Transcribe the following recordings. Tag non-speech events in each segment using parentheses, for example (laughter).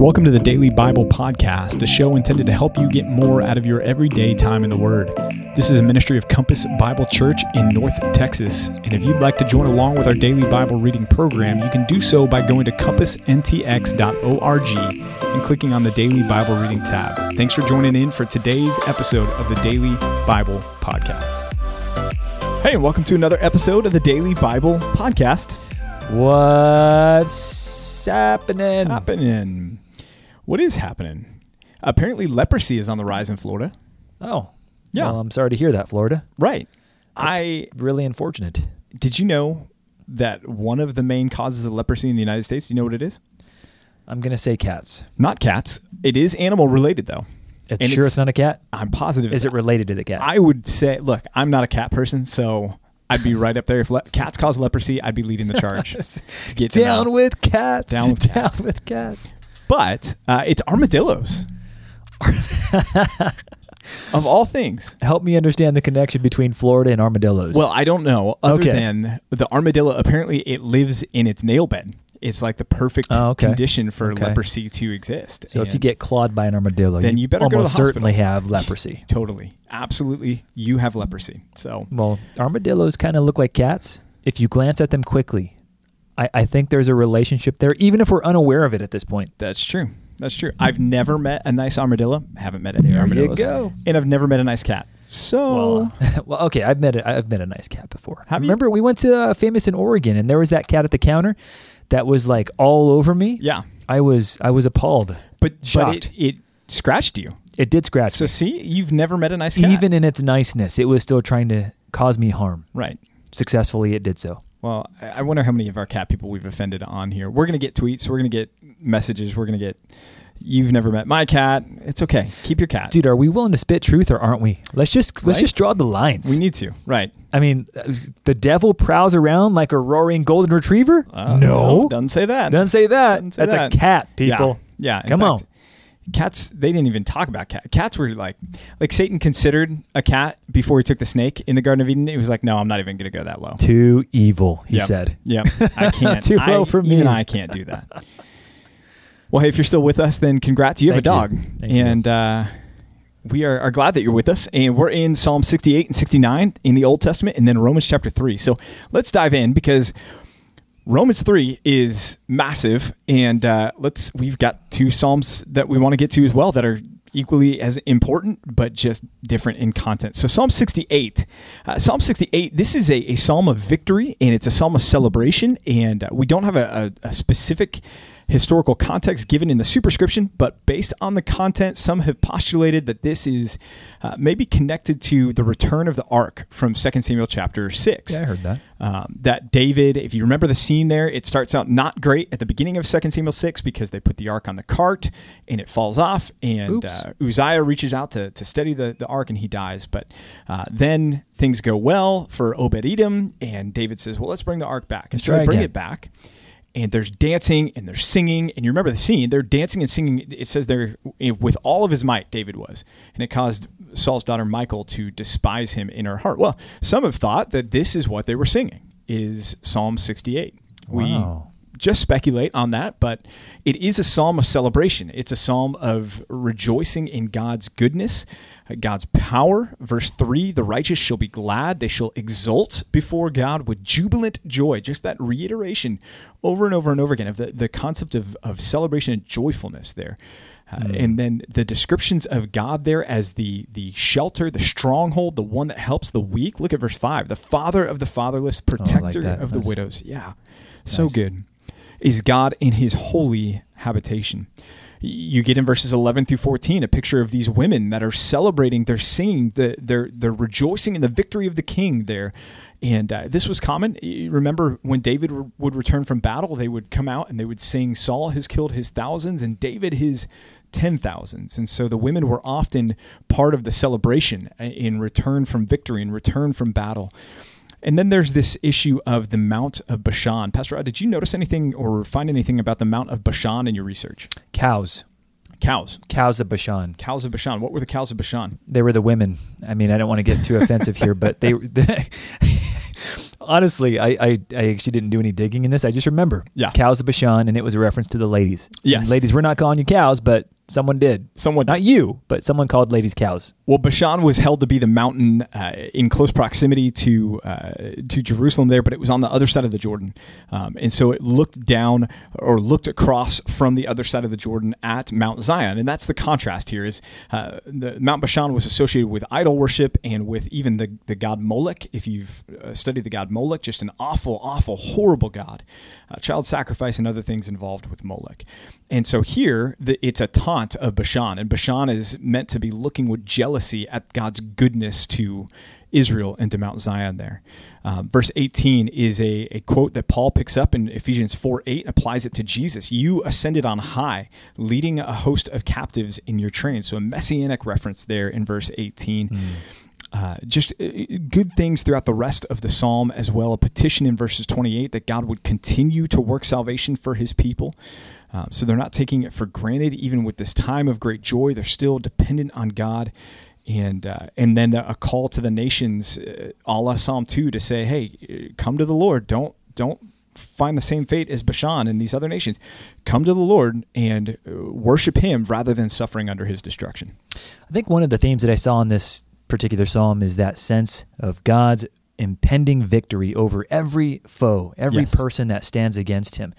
Welcome to the Daily Bible Podcast, a show intended to help you get more out of your everyday time in the Word. This is a ministry of Compass Bible Church in North Texas. And if you'd like to join along with our daily Bible reading program, you can do so by going to compassntx.org and clicking on the Daily Bible Reading tab. Thanks for joining in for today's episode of the Daily Bible Podcast. Hey, and welcome to another episode of the Daily Bible Podcast. What's happening? Happening. What is happening? Apparently, leprosy is on the rise in Florida. Oh, Yeah. Well, I'm sorry to hear that, Florida. Right. That's I really unfortunate. did you know that one of the main causes of leprosy in the United States, do you know what it is? I'm gonna say cats. Not cats. It is animal related though. It's And sure it's- it's, not a cat. I'm positive. Is it related to the cat? I would say, look, I'm not a cat person, so I'd be right up there. If le- cats cause leprosy, I'd be leading the charge (laughs) to get Down with cats. Down with (laughs) cats. Down with cats. But uh, it's armadillos. (laughs) of all things. Help me understand the connection between Florida and armadillos. Well, I don't know. Other Okay. than the armadillo, apparently it lives in its nail bed. It's like the perfect Oh, okay. condition for Okay. leprosy to exist. so if you get clawed by an armadillo, Then you better go to the almost certainly have leprosy. (laughs) totally, absolutely, you have leprosy. So Well, armadillos kind of look like cats. If you glance at them quickly, I, I think there's a relationship there, even if we're unaware of it at this point. that's true. That's true. I've never met a nice armadillo. Haven't met any There you armadillos. go. And I've never met a nice cat. So Well, (laughs) well, okay. I've met a, I've met a nice cat before. Have you? Remember, we went to uh, famous in Oregon, and there was that cat at the counter that was like all over me. yeah, I was I was appalled. but but Shocked. it, it scratched you. It did scratch So me. see, you've never met a nice cat. Even in its niceness, it was still trying to cause me harm. right. Successfully, it did so. Well, I wonder how many of our cat people we've offended on here. We're gonna get tweets. We're gonna get messages. We're gonna get. You've never met my cat. It's okay. Keep your cat. Dude, are we willing to spit truth or aren't we? Let's just let's just draw the lines. we need to. Right. I mean, the devil prowls around like a roaring golden retriever. Uh, no, Doesn't say that. doesn't say that. Doesn't say That's that. a cat, people. Yeah. yeah. Come fact, Cats. They didn't even talk about cat. Cats were like, like Satan considered a cat before he took the snake in the Garden of Eden. He was like, no, I'm not even gonna go that low. Too evil, he Yep. said. Yeah, I (laughs) can't. Too low I- for me. And I can't do that. Well, hey, if you're still with us, then congrats. You have Thank a dog, you. and uh, we are, are glad that you're with us. And we're in Psalm 68 and 69 in the Old Testament, and then Romans chapter three. So let's dive in because Romans three is massive, and uh, let's we've got two psalms that we want to get to as well that are equally as important but just different in content. So Psalm 68, uh, Psalm 68, this is a, a psalm of victory and it's a psalm of celebration, and uh, we don't have a, a, a specific historical context given in the superscription, but based on the content, some have postulated that this is uh, maybe connected to the return of the ark from 2 Samuel chapter 6 Yeah, I heard that. um, that David, if you remember the scene there, it starts out not great at the beginning of 2 Samuel 6 because they put the ark on the cart and it falls off, and uh, Uzziah reaches out to, to steady the, the ark and he dies. But uh, then things go well for Obed Edom, and David says, Well, let's bring the ark back. And Let's so they bring again. it back. And there's dancing and there's singing. And you remember the scene. They're dancing and singing. It says they're eh, with all of his might, David was. And it caused Saul's daughter Michal to despise him in her heart. Well, some have thought that this is what they were singing, is Psalm 68. Wow. We just speculate on that, but it is a psalm of celebration. It's a psalm of rejoicing in God's goodness, God's power. Verse 3 The righteous shall be glad, they shall exult before God with jubilant joy. Just that reiteration over and over and over again of the, the concept of, of celebration and joyfulness there. Uh, and then the descriptions of God there as the the shelter, the stronghold, the one that helps the weak. Look at verse five: the father of the fatherless, protector that. of the widows. Yeah, so good. Is God in His holy habitation? You get in verses eleven through fourteen a picture of these women that are celebrating. They're singing. They're they're rejoicing in the victory of the King there. And uh, this was common. Remember when David re- would return from battle, they would come out and they would sing, "Saul has killed his thousands, and David his ten thousands. And so the women were often part of the celebration uh, in return from victory, in return from battle. And then there's this issue of the Mount of Bashan. Pastor Rod, did you notice anything or find anything about the Mount of Bashan in your research? Cows. Cows. Cows of Bashan. Cows of Bashan. What were the cows of Bashan? They were the women. I mean, I don't want to get too offensive here, but they, they (laughs) honestly, I, I, I actually didn't do any digging in this. I just remember Yeah. cows of Bashan, and it was a reference to the ladies. Yes. And ladies, we're not calling you cows, but someone did. Someone Not you, but someone called ladies cows. Well, Bashan was held to be the mountain uh, in close proximity to uh, to Jerusalem there, but it was on the other side of the Jordan, um, and so it looked down or looked across from the other side of the Jordan at Mount Zion, and that's the contrast here. Is uh, the Mount Bashan was associated with idol worship and with even the the god Molech. If you've uh, studied the god Molech, just an awful, awful, horrible god, uh, child sacrifice and other things involved with Molech, and so here the, it's a of Bashan, and Bashan is meant to be looking with jealousy at God's goodness to Israel and to Mount Zion there. Um, verse 18 is a, a quote that Paul picks up in Ephesians 4 8, applies it to Jesus. You ascended on high, leading a host of captives in your train. So a messianic reference there in verse 18. Uh, just uh, good things throughout the rest of the psalm as well. A petition in verses 28 that God would continue to work salvation for his people. Um, so they're not taking it for granted, even with this time of great joy. They're still dependent on God. And, uh, and then a call to the nations, uh, Psalm 2, to say, hey, uh, come to the Lord. Don't, don't find the same fate as Bashan and these other nations. Come to the Lord and uh, worship him rather than suffering under his destruction. I think one of the themes that I saw in this particular psalm is that sense of God's impending victory over every foe, every Yes. person that stands against him.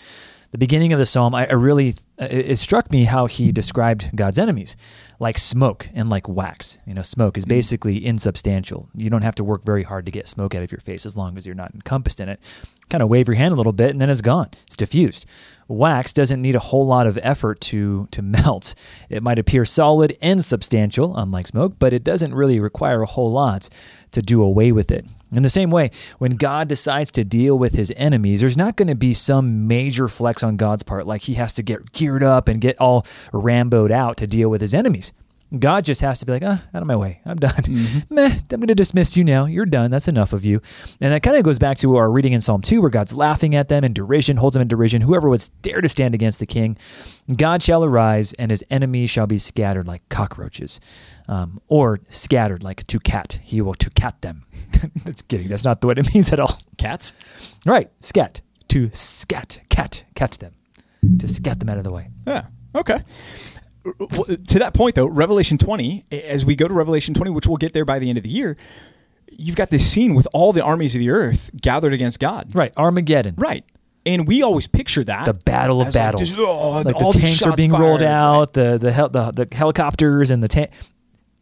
The beginning of the psalm, I, I really, uh, it, it struck me how he described God's enemies like smoke and like wax. You know, smoke is basically insubstantial. You don't have to work very hard to get smoke out of your face as long as you're not encompassed in it. Kind of wave your hand a little bit and then it's gone. It's diffused. Wax doesn't need a whole lot of effort to to (laughs) melt. It might appear solid and substantial, unlike smoke, but it doesn't really require a whole lot to do away with it. In the same way, when God decides to deal with his enemies, there's not going to be some major flex on God's part, like he has to get geared up and get all ramboed out to deal with his enemies. God just has to be like, ah, out of my way. I'm done. (laughs) Meh, I'm going to dismiss you now. You're done. That's enough of you. And that kind of goes back to our reading in Psalm 2, where God's laughing at them in derision, holds them in derision. Whoever would dare to stand against the king, God shall arise, and his enemies shall be scattered like cockroaches. Um, or scattered like to cat. He will to cat them. (laughs) That's kidding. That's not the what it (laughs) means at all. Cats? Right. Scat. To scat. Cat. Catch them. To scat them out of the way. Yeah. Okay. To that point, though, Revelation 20, as we go to Revelation 20, which we'll get there by the end of the year, you've got this scene with all the armies of the earth gathered against God. Right. Armageddon. Right. And we always picture that. the battle of as like battles. just, oh, like all the tanks are being rolled fired. out, the the, hel- the the helicopters and the tank,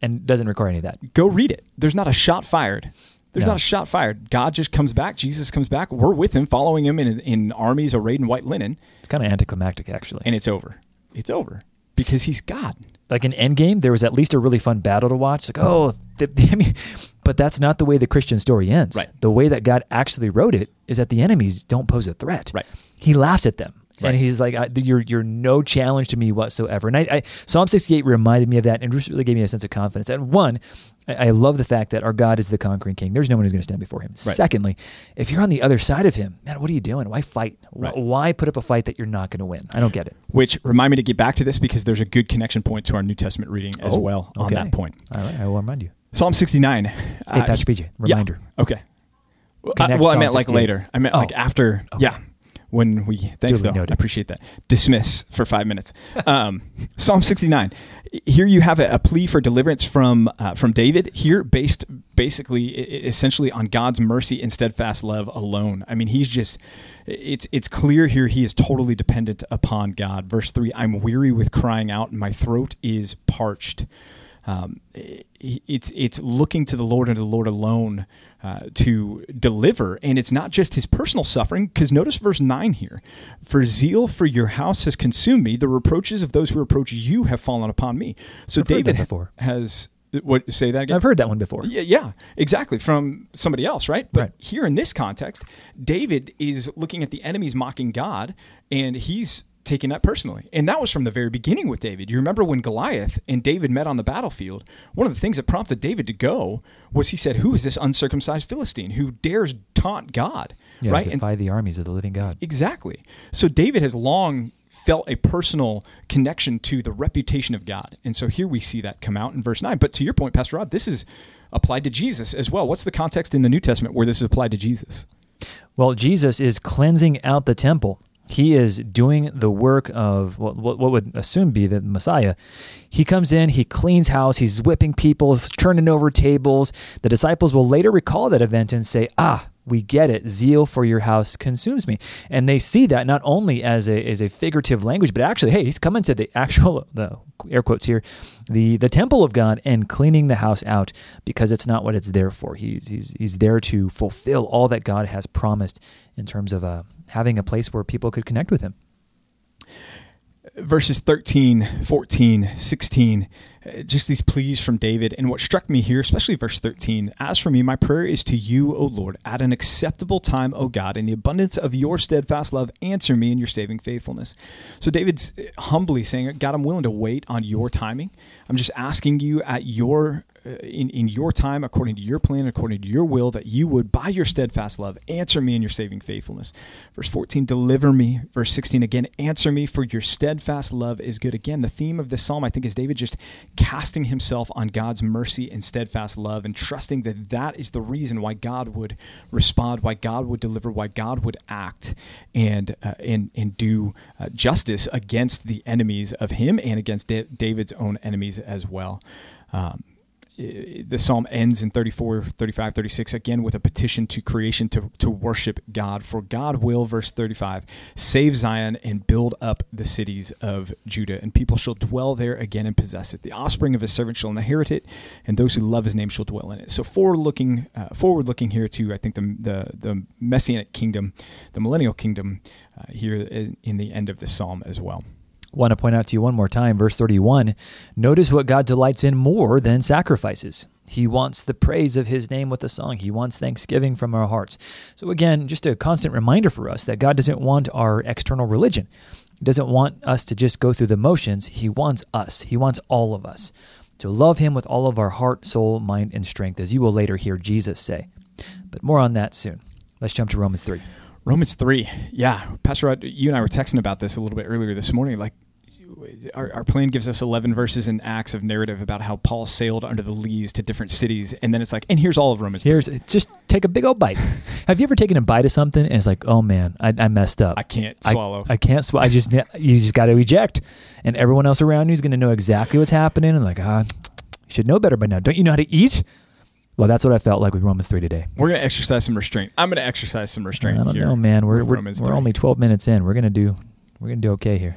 and doesn't require any of that. Go read it. There's not a shot fired. There's No. not a shot fired. God just comes back. Jesus comes back. We're with him, following him in, in armies arrayed in white linen, It's kind of anticlimactic, actually. and it's over. It's over because he's God. like in Endgame, there was at least a really fun battle to watch. Like, oh, the, I mean, (laughs) but that's not the way the Christian story ends. Right. The way that God actually wrote it is that the enemies don't pose a threat. Right. He laughs at them. Right. And he's like, I, "You're you're no challenge to me whatsoever." And I, I Psalm 68 reminded me of that, and just really gave me a sense of confidence. And one, I, I love the fact that our God is the conquering King. There's no one who's going to stand before Him. Secondly, if you're on the other side of Him, man, what are you doing? Why fight? Right. Why put up a fight that you're not going to win? I don't get it. Which remind me to get back to this because there's a good connection point to our New Testament reading as Oh, well on that point. All right, I will remind you. Psalm 69. Hey, uh, Pastor PJ, reminder. Yeah. Okay. Well, I, well, I Psalm meant like later. I meant Oh. like after. Okay. Yeah. When we thanks Duly though, noted. I appreciate that. Dismiss for five minutes. Um, (laughs) Psalm sixty nine. Here you have a, a plea for deliverance from uh, from David. Here, based basically, essentially on God's mercy and steadfast love alone. I mean, he's just. It's it's clear here he is totally dependent upon God. Verse three: I'm weary with crying out, and my throat is parched. Um, it's it's looking to the Lord and to the Lord alone uh, to deliver, and it's not just his personal suffering. Because notice verse nine here: "For zeal for your house has consumed me; the reproaches of those who reproach you have fallen upon me." So I've David before. has what say that again? I've heard that one before. Yeah, yeah, exactly. From somebody else, right? But Right. here in this context, David is looking at the enemies mocking God, and he's taking that personally. And that was from the very beginning with David. You remember when Goliath and David met on the battlefield? One of the things that prompted David to go was he said, "Who is this uncircumcised Philistine who dares taunt God?" Yeah, right? And defy the armies of the living God. Exactly. So David has long felt a personal connection to the reputation of God. And so here we see that come out in verse 9. But to your point, Pastor Rod, this is applied to Jesus as well. What's the context in the New Testament where this is applied to Jesus? Well, Jesus is cleansing out the temple. He is doing the work of what, what would assume be the Messiah. He comes in, he cleans house, he's whipping people, turning over tables. The disciples will later recall that event and say, Ah, we get it. Zeal for your house consumes me. And they see that not only as a, as a figurative language, but actually, hey, he's coming to the actual, (laughs) the air quotes here, the, the temple of God and cleaning the house out because it's not what it's there for. He's, he's, he's there to fulfill all that God has promised in terms of uh, having a place where people could connect with him verses 13, 14, 16, uh, just these pleas from David. And what struck me here, especially verse 13, as for me, my prayer is to you, O Lord, at an acceptable time, O God, in the abundance of your steadfast love, answer me in your saving faithfulness. So David's humbly saying, God, I'm willing to wait on your timing. I'm just asking you at your in, in your time, according to your plan, according to your will, that you would, by your steadfast love, answer me in your saving faithfulness. Verse 14, deliver me. Verse 16, again, answer me, for your steadfast love is good. Again, the theme of this psalm, I think, is David just casting himself on God's mercy and steadfast love and trusting that that is the reason why God would respond, why God would deliver, why God would act and, uh, and, and do uh, justice against the enemies of him and against David's own enemies as well. Um, the psalm ends in 34 35 36 again with a petition to creation to, to worship god. For god will verse 35 save zion and build up the cities of judah and people shall dwell there again and possess it. The offspring of his servant shall inherit it and those who love his name shall dwell in it. So forward looking uh, forward looking here to i think the, the the messianic kingdom the millennial kingdom uh, here in, in the end of the psalm as well want to point out to you one more time, verse 31. Notice what God delights in more than sacrifices. He wants the praise of his name with a song. He wants thanksgiving from our hearts. So, again, just a constant reminder for us that God doesn't want our external religion. He doesn't want us to just go through the motions. He wants us, He wants all of us to love Him with all of our heart, soul, mind, and strength, as you will later hear Jesus say. But more on that soon. Let's jump to Romans 3. Romans 3. Yeah. Pastor Rod, you and I were texting about this a little bit earlier this morning. Like, our, our plan gives us 11 verses in Acts of narrative about how Paul sailed under the lees to different cities. And then it's like, and here's all of Romans 3. Here's, just take a big old bite. (laughs) Have you ever taken a bite of something and it's like, oh man, I, I messed up. I can't swallow. I, I can't swallow. I just, you just got to eject. And everyone else around you is going to know exactly what's happening. And like, ah, you should know better by now. Don't you know how to eat? Well, that's what I felt like with Romans three today. We're gonna exercise some restraint. I'm gonna exercise some restraint. I don't here know, man. We're we're, we're only 12 minutes in. We're gonna do we're gonna do okay here.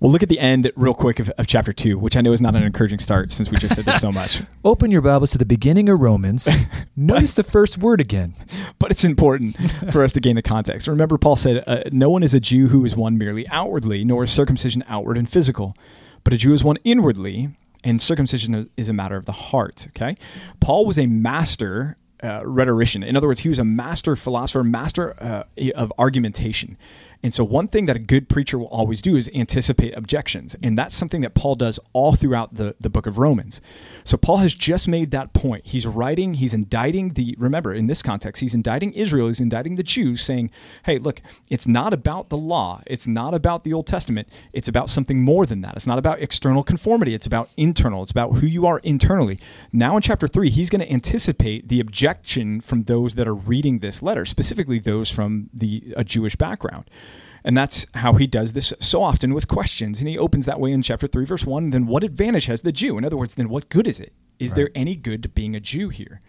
Well, look at the end real quick of, of, chapter two, which I know is not an encouraging start since we just said there's so (laughs) much. Open your Bibles to the beginning of Romans. (laughs) Notice the first word again. (laughs) But it's important for us to gain the context. Remember, Paul said, uh, No one is a Jew who is one merely outwardly, nor is circumcision outward and physical, but a Jew is one inwardly, and circumcision is a matter of the heart. Okay? Paul was a master uh, rhetorician. In other words, he was a master philosopher, master uh, of argumentation. And so, one thing that a good preacher will always do is anticipate objections. And that's something that Paul does all throughout the, the book of Romans. So, Paul has just made that point. He's writing, he's indicting the, remember, in this context, he's indicting Israel, he's indicting the Jews, saying, hey, look, it's not about the law, it's not about the Old Testament, it's about something more than that. It's not about external conformity, it's about internal, it's about who you are internally. Now, in chapter three, he's going to anticipate the objection from those that are reading this letter, specifically those from the a Jewish background. And that's how he does this so often with questions. And he opens that way in chapter 3, verse 1. Then what advantage has the Jew? In other words, then what good is it? Is right. there any good to being a Jew here?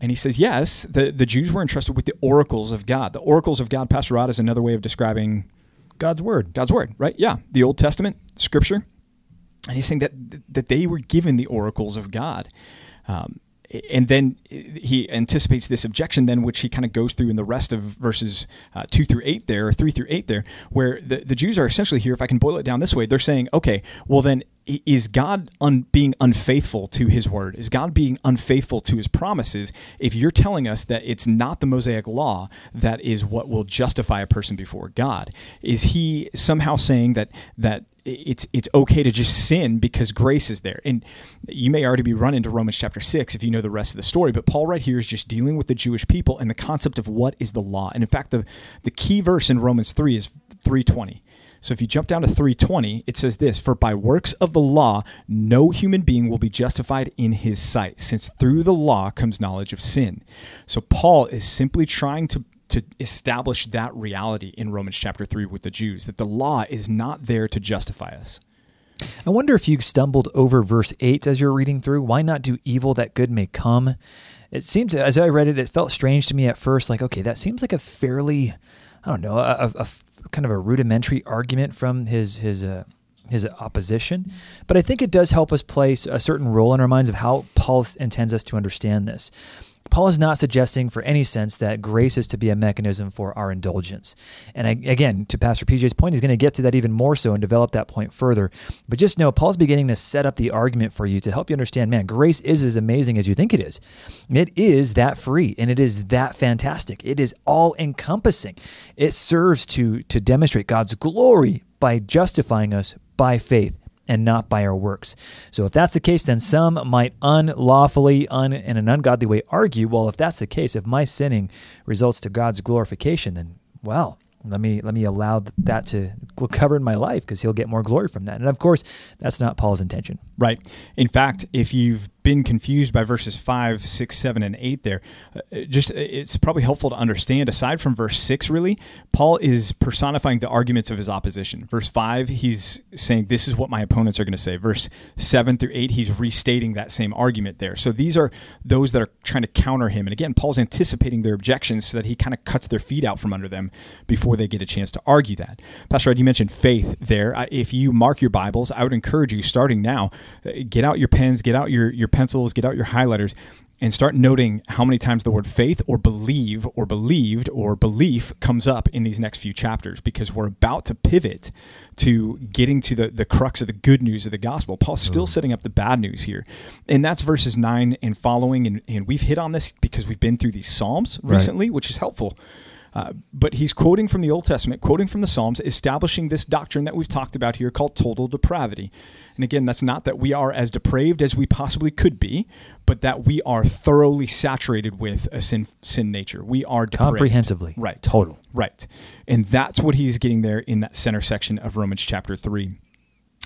And he says, yes, the, the Jews were entrusted with the oracles of God. The oracles of God, Pastor Rod, is another way of describing God's word. God's word, right? Yeah. The Old Testament, Scripture. And he's saying that, that they were given the oracles of God. Um, and then he anticipates this objection then which he kind of goes through in the rest of verses uh, 2 through 8 there or 3 through 8 there where the, the jews are essentially here if i can boil it down this way they're saying okay well then is god un, being unfaithful to his word? Is god being unfaithful to his promises if you're telling us that it's not the mosaic law that is what will justify a person before god? Is he somehow saying that that it's it's okay to just sin because grace is there. And you may already be running to Romans chapter 6 if you know the rest of the story, but Paul right here is just dealing with the Jewish people and the concept of what is the law. And in fact, the the key verse in Romans 3 is 320. So if you jump down to 320, it says this, for by works of the law no human being will be justified in his sight, since through the law comes knowledge of sin. So Paul is simply trying to to establish that reality in Romans chapter 3 with the Jews that the law is not there to justify us. I wonder if you stumbled over verse 8 as you're reading through. Why not do evil that good may come? It seems, as I read it, it felt strange to me at first. Like, okay, that seems like a fairly, I don't know, a, a, a kind of a rudimentary argument from his his uh, his opposition. But I think it does help us place a certain role in our minds of how Paul intends us to understand this. Paul is not suggesting for any sense that grace is to be a mechanism for our indulgence. And I, again, to Pastor PJ's point, he's going to get to that even more so and develop that point further. But just know, Paul's beginning to set up the argument for you to help you understand man, grace is as amazing as you think it is. It is that free and it is that fantastic. It is all encompassing. It serves to, to demonstrate God's glory by justifying us by faith and not by our works. So if that's the case, then some might unlawfully, un, in an ungodly way, argue, well, if that's the case, if my sinning results to God's glorification, then well, let me let me allow that to govern my life because he'll get more glory from that. And of course, that's not Paul's intention. Right. In fact, if you've been confused by verses 5, 6, 7, and 8 there, uh, just uh, it's probably helpful to understand. Aside from verse 6, really, Paul is personifying the arguments of his opposition. Verse 5, he's saying, This is what my opponents are going to say. Verse 7 through 8, he's restating that same argument there. So these are those that are trying to counter him. And again, Paul's anticipating their objections so that he kind of cuts their feet out from under them before they get a chance to argue that. Pastor Ed, you mentioned faith there. If you mark your Bibles, I would encourage you, starting now, uh, get out your pens, get out your, your pencils, get out your highlighters, and start noting how many times the word faith or believe or believed or belief comes up in these next few chapters because we're about to pivot to getting to the, the crux of the good news of the gospel. Paul's still mm. setting up the bad news here. And that's verses 9 and following. And, and we've hit on this because we've been through these Psalms recently, right. which is helpful. Uh, but he's quoting from the Old Testament, quoting from the Psalms, establishing this doctrine that we've talked about here called total depravity. And again, that's not that we are as depraved as we possibly could be, but that we are thoroughly saturated with a sin sin nature. We are depraved. comprehensively right, total, right, and that's what he's getting there in that center section of Romans chapter three.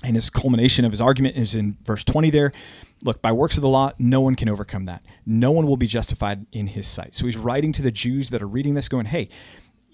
And his culmination of his argument is in verse 20 there. Look, by works of the law, no one can overcome that. No one will be justified in his sight. So he's writing to the Jews that are reading this, going, hey,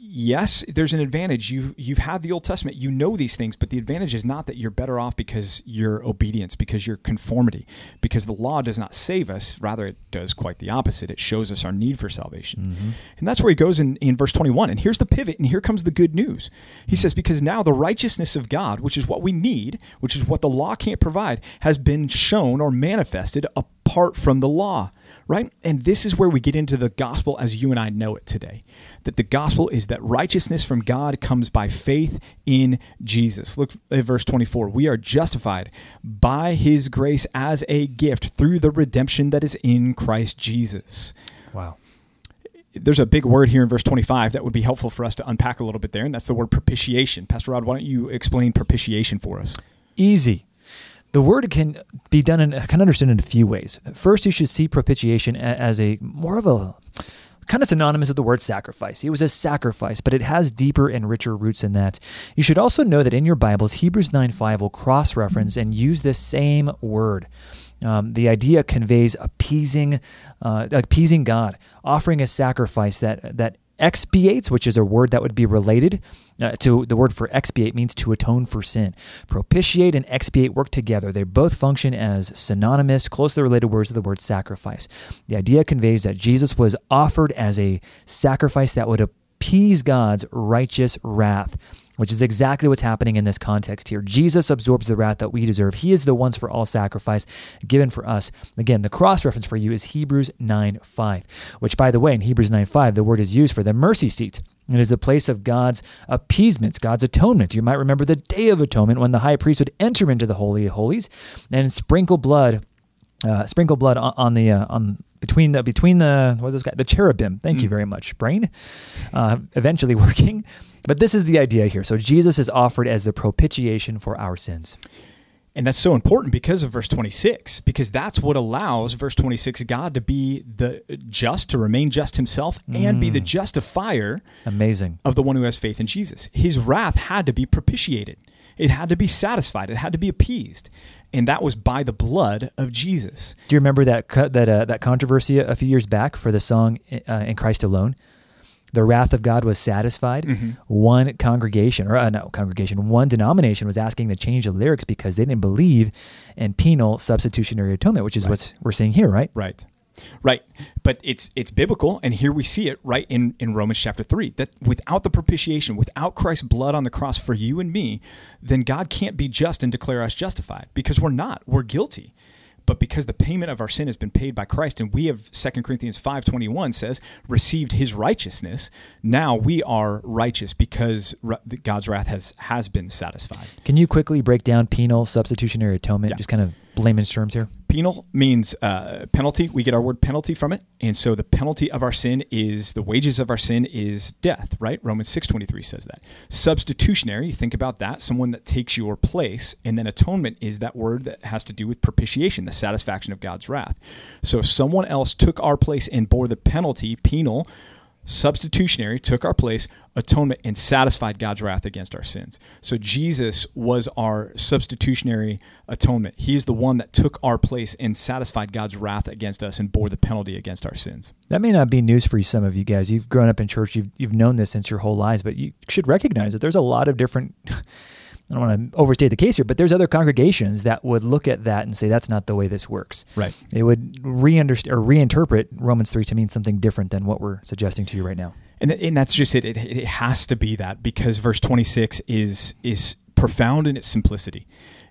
yes, there's an advantage. You've you've had the Old Testament, you know these things, but the advantage is not that you're better off because your obedience, because your conformity, because the law does not save us. Rather, it does quite the opposite. It shows us our need for salvation, mm-hmm. and that's where he goes in in verse 21. And here's the pivot, and here comes the good news. He says, because now the righteousness of God, which is what we need, which is what the law can't provide, has been shown or manifested apart from the law right? And this is where we get into the gospel as you and I know it today. That the gospel is that righteousness from God comes by faith in Jesus. Look at verse 24. We are justified by his grace as a gift through the redemption that is in Christ Jesus. Wow there's a big word here in verse 25 that would be helpful for us to unpack a little bit there, and that's the word propitiation. Pastor Rod, why don't you explain propitiation for us? Easy. The word can be done and can understood in a few ways. First, you should see propitiation as a more of a kind of synonymous with the word sacrifice. It was a sacrifice, but it has deeper and richer roots in that. You should also know that in your Bibles, Hebrews 9 5 will cross reference and use the same word. Um, the idea conveys appeasing, uh, appeasing God, offering a sacrifice that that expiates, which is a word that would be related uh, to the word for expiate means to atone for sin. Propitiate and expiate work together. They both function as synonymous, closely related words to the word sacrifice. The idea conveys that Jesus was offered as a sacrifice that would appease God's righteous wrath which is exactly what's happening in this context here. Jesus absorbs the wrath that we deserve. He is the once for all sacrifice given for us. Again, the cross reference for you is Hebrews 9 5, which, by the way, in Hebrews 9 5, the word is used for the mercy seat. It is the place of God's appeasements, God's atonement. You might remember the Day of Atonement when the high priest would enter into the Holy of Holies and sprinkle blood, uh, sprinkle blood on, the uh, on between the between the what those guys the cherubim. Thank mm. you very much, brain. Uh, eventually (laughs) working, but this is the idea here. So Jesus is offered as the propitiation for our sins. And that's so important because of verse 26, because that's what allows verse 26 God to be the just, to remain just himself, and mm. be the mm. justifier Amazing. of the one who has faith in Jesus. His wrath had to be propitiated, it had to be satisfied, it had to be appeased. And that was by the blood of Jesus. Do you remember that that uh, that controversy a few years back for the song uh, "In Christ Alone"? the wrath of God was satisfied. Mhm. One congregation, or uh, no congregation, one denomination was asking to change the lyrics because they didn't believe in penal substitutionary atonement, which is Right. what we're seeing here, right? Right. Right. But it's it's biblical and here we see it right in in Romans chapter 3 that without the propitiation, without Christ's blood on the cross for you and me, then God can't be just and declare us justified because we're not. We're guilty. But because the payment of our sin has been paid by Christ and we have 2 Corinthians 5:21 says received his righteousness, now we are righteous because God's wrath has has been satisfied. Can you quickly break down penal substitutionary atonement, Yeah. just kind of layman's terms here? penal means uh, penalty. We get our word penalty from it, and so the penalty of our sin is the wages of our sin is death. Right? Romans six twenty three says that. Substitutionary. Think about that. Someone that takes your place, and then atonement is that word that has to do with propitiation, the satisfaction of God's wrath. So someone else took our place and bore the penalty. Penal. Substitutionary took our place, atonement, and satisfied God's wrath against our sins. So Jesus was our substitutionary atonement. He is the one that took our place and satisfied God's wrath against us and bore the penalty against our sins. That may not be news for some of you guys. You've grown up in church, you've, you've known this since your whole lives, but you should recognize that there's a lot of different. (laughs) I don't want to overstate the case here, but there's other congregations that would look at that and say that's not the way this works. Right. They would re or reinterpret Romans 3 to mean something different than what we're suggesting to you right now. And, th- and that's just it. it. It has to be that because verse 26 is is profound in its simplicity.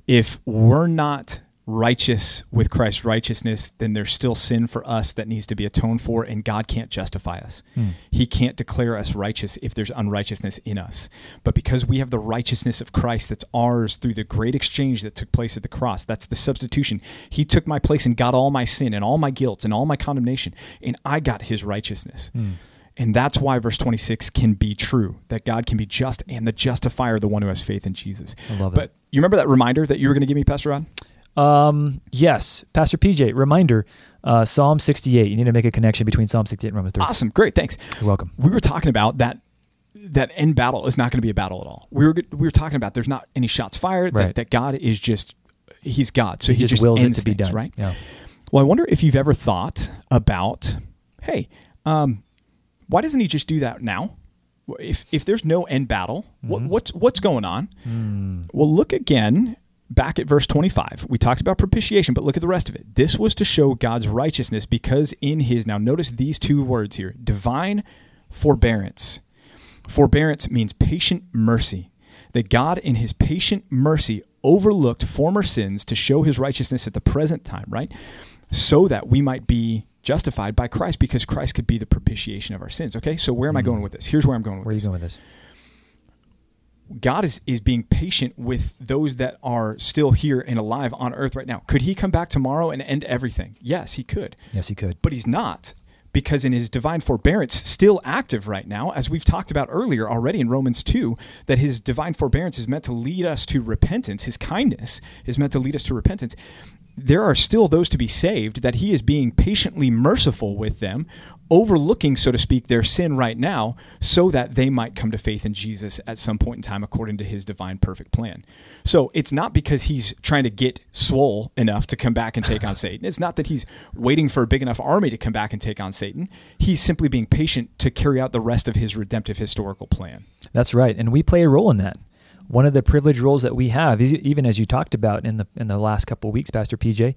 If we're not righteous with Christ's righteousness, then there's still sin for us that needs to be atoned for, and God can't justify us. Hmm. He can't declare us righteous if there's unrighteousness in us. But because we have the righteousness of Christ that's ours through the great exchange that took place at the cross, that's the substitution. He took my place and got all my sin and all my guilt and all my condemnation, and I got his righteousness. Hmm. And that's why verse 26 can be true that God can be just and the justifier, the one who has faith in Jesus. I love But you remember that reminder that you were going to give me, Pastor Rod? Um, yes, Pastor PJ, reminder uh, Psalm 68. You need to make a connection between Psalm 68 and Romans 3. Awesome. Great. Thanks. You're welcome. We were talking about that that end battle is not going to be a battle at all. We were we were talking about there's not any shots fired. Right. That, that God is just he's God, so He he, just wills it to be things, done. right? Yeah. Well, I wonder if you've ever thought about, hey, um, why doesn't he just do that now? If if there's no end battle, what, what's what's going on? Well, look again back at verse 25. We talked about propitiation, but look at the rest of it. This was to show God's righteousness because in his now notice these two words here, divine forbearance. Forbearance means patient mercy. That God, in his patient mercy, overlooked former sins to show his righteousness at the present time, right? So that we might be justified by Christ because Christ could be the propitiation of our sins. Okay, so where am I hmm. going with this? Here's where I'm going with Where are you this. going with this? God is, is being patient with those that are still here and alive on earth right now. Could he come back tomorrow and end everything? Yes, he could. Yes, he could. But he's not because in his divine forbearance, still active right now, as we've talked about earlier already in Romans 2, that his divine forbearance is meant to lead us to repentance. His kindness is meant to lead us to repentance. There are still those to be saved that he is being patiently merciful with them, overlooking, so to speak, their sin right now, so that they might come to faith in Jesus at some point in time according to his divine perfect plan. So it's not because he's trying to get swole enough to come back and take on (laughs) Satan. It's not that he's waiting for a big enough army to come back and take on Satan. He's simply being patient to carry out the rest of his redemptive historical plan. That's right, and we play a role in that. One of the privileged roles that we have is even as you talked about in the in the last couple of weeks, Pastor PJ,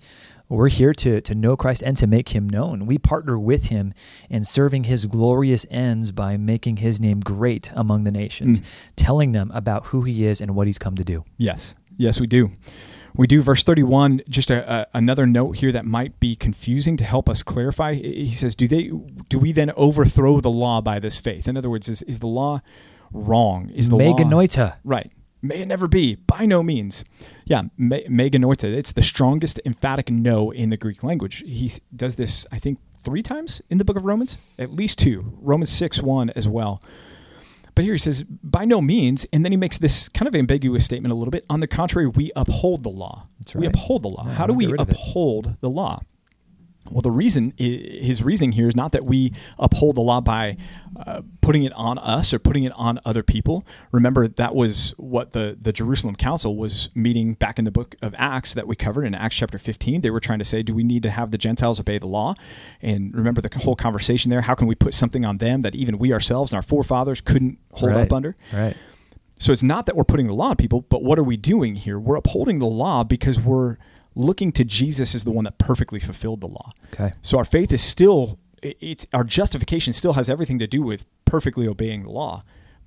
we're here to to know Christ and to make Him known. We partner with Him in serving His glorious ends by making His name great among the nations, mm. telling them about who He is and what He's come to do. Yes. Yes, we do. We do. Verse 31, just a, a, another note here that might be confusing to help us clarify. He says, do they do we then overthrow the law by this faith? In other words, is, is the law wrong? Is the law Me genoito. Right. May it never be. By no means. Yeah, me, meganoita. It's the strongest emphatic no in the Greek language. He does this, I think, three times in the book of Romans, at least two. Romans 6 1 as well. But here he says, by no means. And then he makes this kind of ambiguous statement a little bit. On the contrary, we uphold the law. That's We uphold the law. Yeah, How do we uphold the law? Well, the reason, his reasoning here is not that we uphold the law by uh, putting it on us or putting it on other people. Remember, that was what the, the Jerusalem Council was meeting back in the book of Acts that we covered in Acts chapter 15. They were trying to say, do we need to have the Gentiles obey the law? And remember the whole conversation there. How can we put something on them that even we ourselves and our forefathers couldn't hold right. up under? Right. So it's not that we're putting the law on people, but what are we doing here? We're upholding the law because we're looking to Jesus as the one that perfectly fulfilled the law. Okay. So our faith is still it's our justification still has everything to do with perfectly obeying the law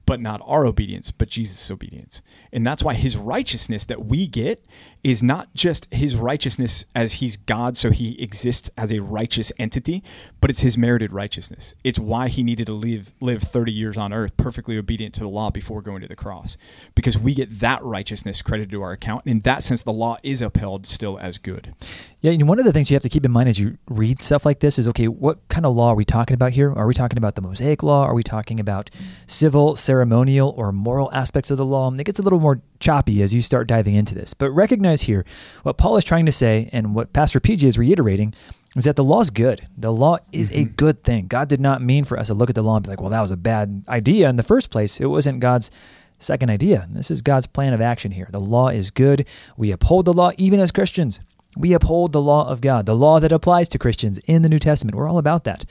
but not our obedience, but Jesus' obedience. And that's why his righteousness that we get is not just his righteousness as he's God, so he exists as a righteous entity, but it's his merited righteousness. It's why he needed to live live 30 years on earth perfectly obedient to the law before going to the cross. Because we get that righteousness credited to our account. In that sense, the law is upheld still as good. Yeah, and one of the things you have to keep in mind as you read stuff like this is okay, what kind of law are we talking about here? Are we talking about the Mosaic law? Are we talking about civil, ceremonial, or moral aspects of the law? It gets a little more choppy as you start diving into this. But recognize here what Paul is trying to say and what Pastor PJ is reiterating is that the law is good. The law is mm-hmm. a good thing. God did not mean for us to look at the law and be like, well, that was a bad idea in the first place. It wasn't God's second idea. This is God's plan of action here. The law is good. We uphold the law even as Christians. We uphold the law of God, the law that applies to Christians in the New Testament. We're all about that.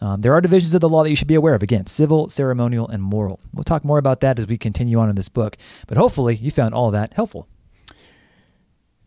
Um, there are divisions of the law that you should be aware of. Again, civil, ceremonial, and moral. We'll talk more about that as we continue on in this book. But hopefully, you found all that helpful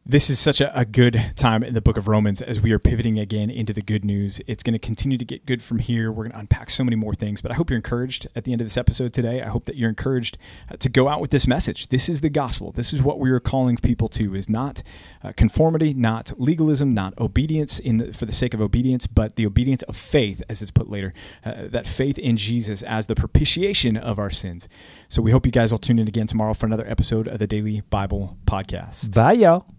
this is such a, a, good time in the book of Romans as we are pivoting again into the good news. It's going to continue to get good from here. We're going to unpack so many more things, but I hope you're encouraged at the end of this episode today. I hope that you're encouraged uh, to go out with this message. This is the gospel. This is what we are calling people to is not uh, conformity, not legalism, not obedience in the, for the sake of obedience, but the obedience of faith as it's put later. Uh, that faith in Jesus as the propitiation of our sins. So we hope you guys will tune in again tomorrow for another episode of the Daily Bible Podcast. Bye y'all.